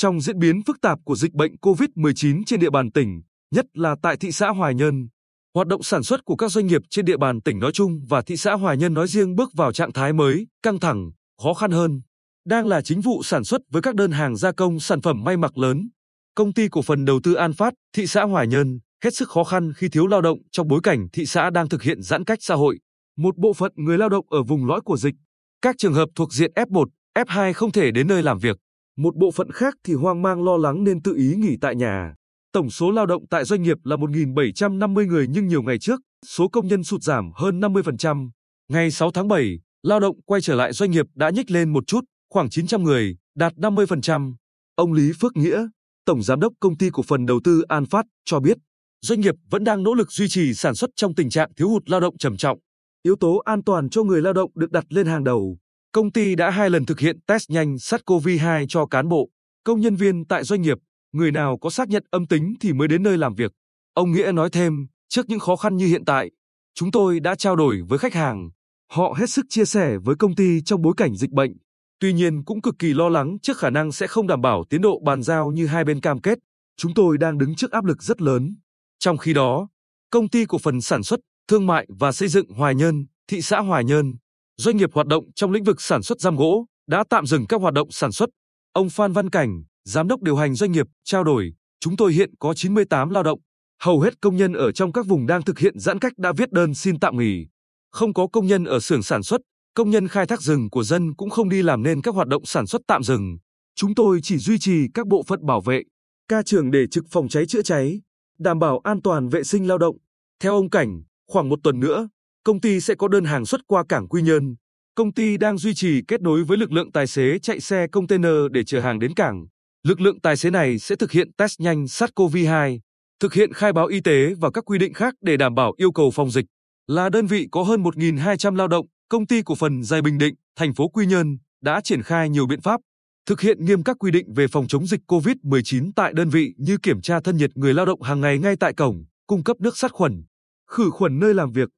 Trong diễn biến phức tạp của dịch bệnh COVID-19 trên địa bàn tỉnh, nhất là tại thị xã Hoài Nhơn, hoạt động sản xuất của các doanh nghiệp trên địa bàn tỉnh nói chung và thị xã Hoài Nhơn nói riêng bước vào trạng thái mới, căng thẳng, khó khăn hơn. Đang là chính vụ sản xuất với các đơn hàng gia công sản phẩm may mặc lớn. Công ty cổ phần đầu tư An Phát, thị xã Hoài Nhơn, hết sức khó khăn khi thiếu lao động trong bối cảnh thị xã đang thực hiện giãn cách xã hội. Một bộ phận người lao động ở vùng lõi của dịch, các trường hợp thuộc diện F1, F2 không thể đến nơi làm việc. Một bộ phận khác thì hoang mang lo lắng nên tự ý nghỉ tại nhà. Tổng số lao động tại doanh nghiệp là 1.750 người nhưng nhiều ngày trước, số công nhân sụt giảm hơn 50%. Ngày 6 tháng 7, lao động quay trở lại doanh nghiệp đã nhích lên một chút, khoảng 900 người, đạt 50%. Ông Lý Phước Nghĩa, Tổng Giám đốc Công ty Cổ phần Đầu tư An Phát, cho biết, doanh nghiệp vẫn đang nỗ lực duy trì sản xuất trong tình trạng thiếu hụt lao động trầm trọng. Yếu tố an toàn cho người lao động được đặt lên hàng đầu. Công ty đã hai lần thực hiện test nhanh SARS-CoV-2 cho cán bộ, công nhân viên tại doanh nghiệp. Người nào có xác nhận âm tính thì mới đến nơi làm việc. Ông Nghĩa nói thêm, trước những khó khăn như hiện tại, chúng tôi đã trao đổi với khách hàng. Họ hết sức chia sẻ với công ty trong bối cảnh dịch bệnh. Tuy nhiên cũng cực kỳ lo lắng trước khả năng sẽ không đảm bảo tiến độ bàn giao như hai bên cam kết. Chúng tôi đang đứng trước áp lực rất lớn. Trong khi đó, công ty cổ phần sản xuất, thương mại và xây dựng Hoài Nhơn, thị xã Hoài Nhơn, doanh nghiệp hoạt động trong lĩnh vực sản xuất giam gỗ, đã tạm dừng các hoạt động sản xuất. Ông Phan Văn Cảnh, giám đốc điều hành doanh nghiệp, trao đổi, chúng tôi hiện có 98 lao động. Hầu hết công nhân ở trong các vùng đang thực hiện giãn cách đã viết đơn xin tạm nghỉ. Không có công nhân ở xưởng sản xuất, công nhân khai thác rừng của dân cũng không đi làm nên các hoạt động sản xuất tạm dừng. Chúng tôi chỉ duy trì các bộ phận bảo vệ, ca trường để trực phòng cháy chữa cháy, đảm bảo an toàn vệ sinh lao động. Theo ông Cảnh, khoảng một tuần nữa, công ty sẽ có đơn hàng xuất qua cảng Quy Nhơn. Công ty đang duy trì kết nối với lực lượng tài xế chạy xe container để chở hàng đến cảng. Lực lượng tài xế này sẽ thực hiện test nhanh SARS-CoV-2, thực hiện khai báo y tế và các quy định khác để đảm bảo yêu cầu phòng dịch. Là đơn vị có hơn 1.200 lao động, công ty cổ phần Dài Bình Định, thành phố Quy Nhơn đã triển khai nhiều biện pháp thực hiện nghiêm các quy định về phòng chống dịch COVID-19 tại đơn vị như kiểm tra thân nhiệt người lao động hàng ngày ngay tại cổng, cung cấp nước sát khuẩn, khử khuẩn nơi làm việc,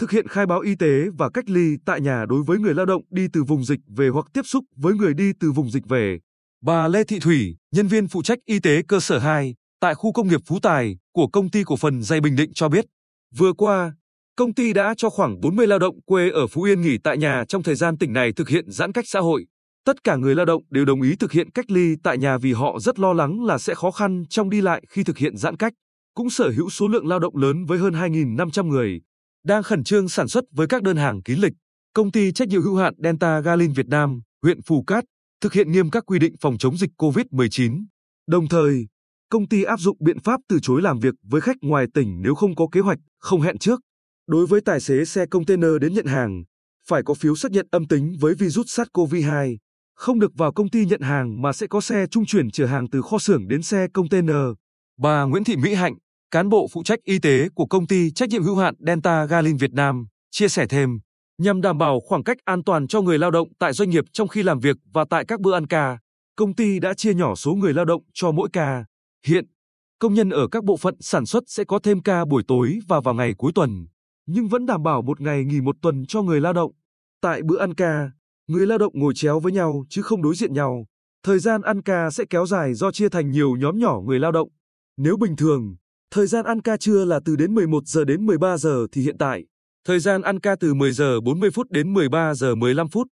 thực hiện khai báo y tế và cách ly tại nhà đối với người lao động đi từ vùng dịch về hoặc tiếp xúc với người đi từ vùng dịch về. Bà Lê Thị Thủy, nhân viên phụ trách y tế cơ sở 2 tại khu công nghiệp Phú Tài của công ty cổ phần Dây Bình Định cho biết, vừa qua, công ty đã cho khoảng 40 lao động quê ở Phú Yên nghỉ tại nhà trong thời gian tỉnh này thực hiện giãn cách xã hội. Tất cả người lao động đều đồng ý thực hiện cách ly tại nhà vì họ rất lo lắng là sẽ khó khăn trong đi lại khi thực hiện giãn cách. Cũng sở hữu số lượng lao động lớn với hơn 2.500 người, đang khẩn trương sản xuất với các đơn hàng kín lịch. Công ty trách nhiệm hữu hạn Delta Galin Việt Nam, huyện Phù Cát, thực hiện nghiêm các quy định phòng chống dịch COVID-19. Đồng thời, công ty áp dụng biện pháp từ chối làm việc với khách ngoài tỉnh nếu không có kế hoạch, không hẹn trước. Đối với tài xế xe container đến nhận hàng, phải có phiếu xác nhận âm tính với virus SARS-CoV-2, không được vào công ty nhận hàng mà sẽ có xe trung chuyển chở hàng từ kho xưởng đến xe container. Bà Nguyễn Thị Mỹ Hạnh, cán bộ phụ trách y tế của công ty trách nhiệm hữu hạn Delta Galin Việt Nam, chia sẻ thêm, nhằm đảm bảo khoảng cách an toàn cho người lao động tại doanh nghiệp trong khi làm việc và tại các bữa ăn ca, công ty đã chia nhỏ số người lao động cho mỗi ca. Hiện, công nhân ở các bộ phận sản xuất sẽ có thêm ca buổi tối và vào ngày cuối tuần, nhưng vẫn đảm bảo một ngày nghỉ một tuần cho người lao động. Tại bữa ăn ca, người lao động ngồi chéo với nhau chứ không đối diện nhau. Thời gian ăn ca sẽ kéo dài do chia thành nhiều nhóm nhỏ người lao động. Nếu bình thường, thời gian ăn ca trưa là từ đến 11 giờ đến 13 giờ thì hiện tại, thời gian ăn ca từ 10 giờ 40 phút đến 13 giờ 15 phút.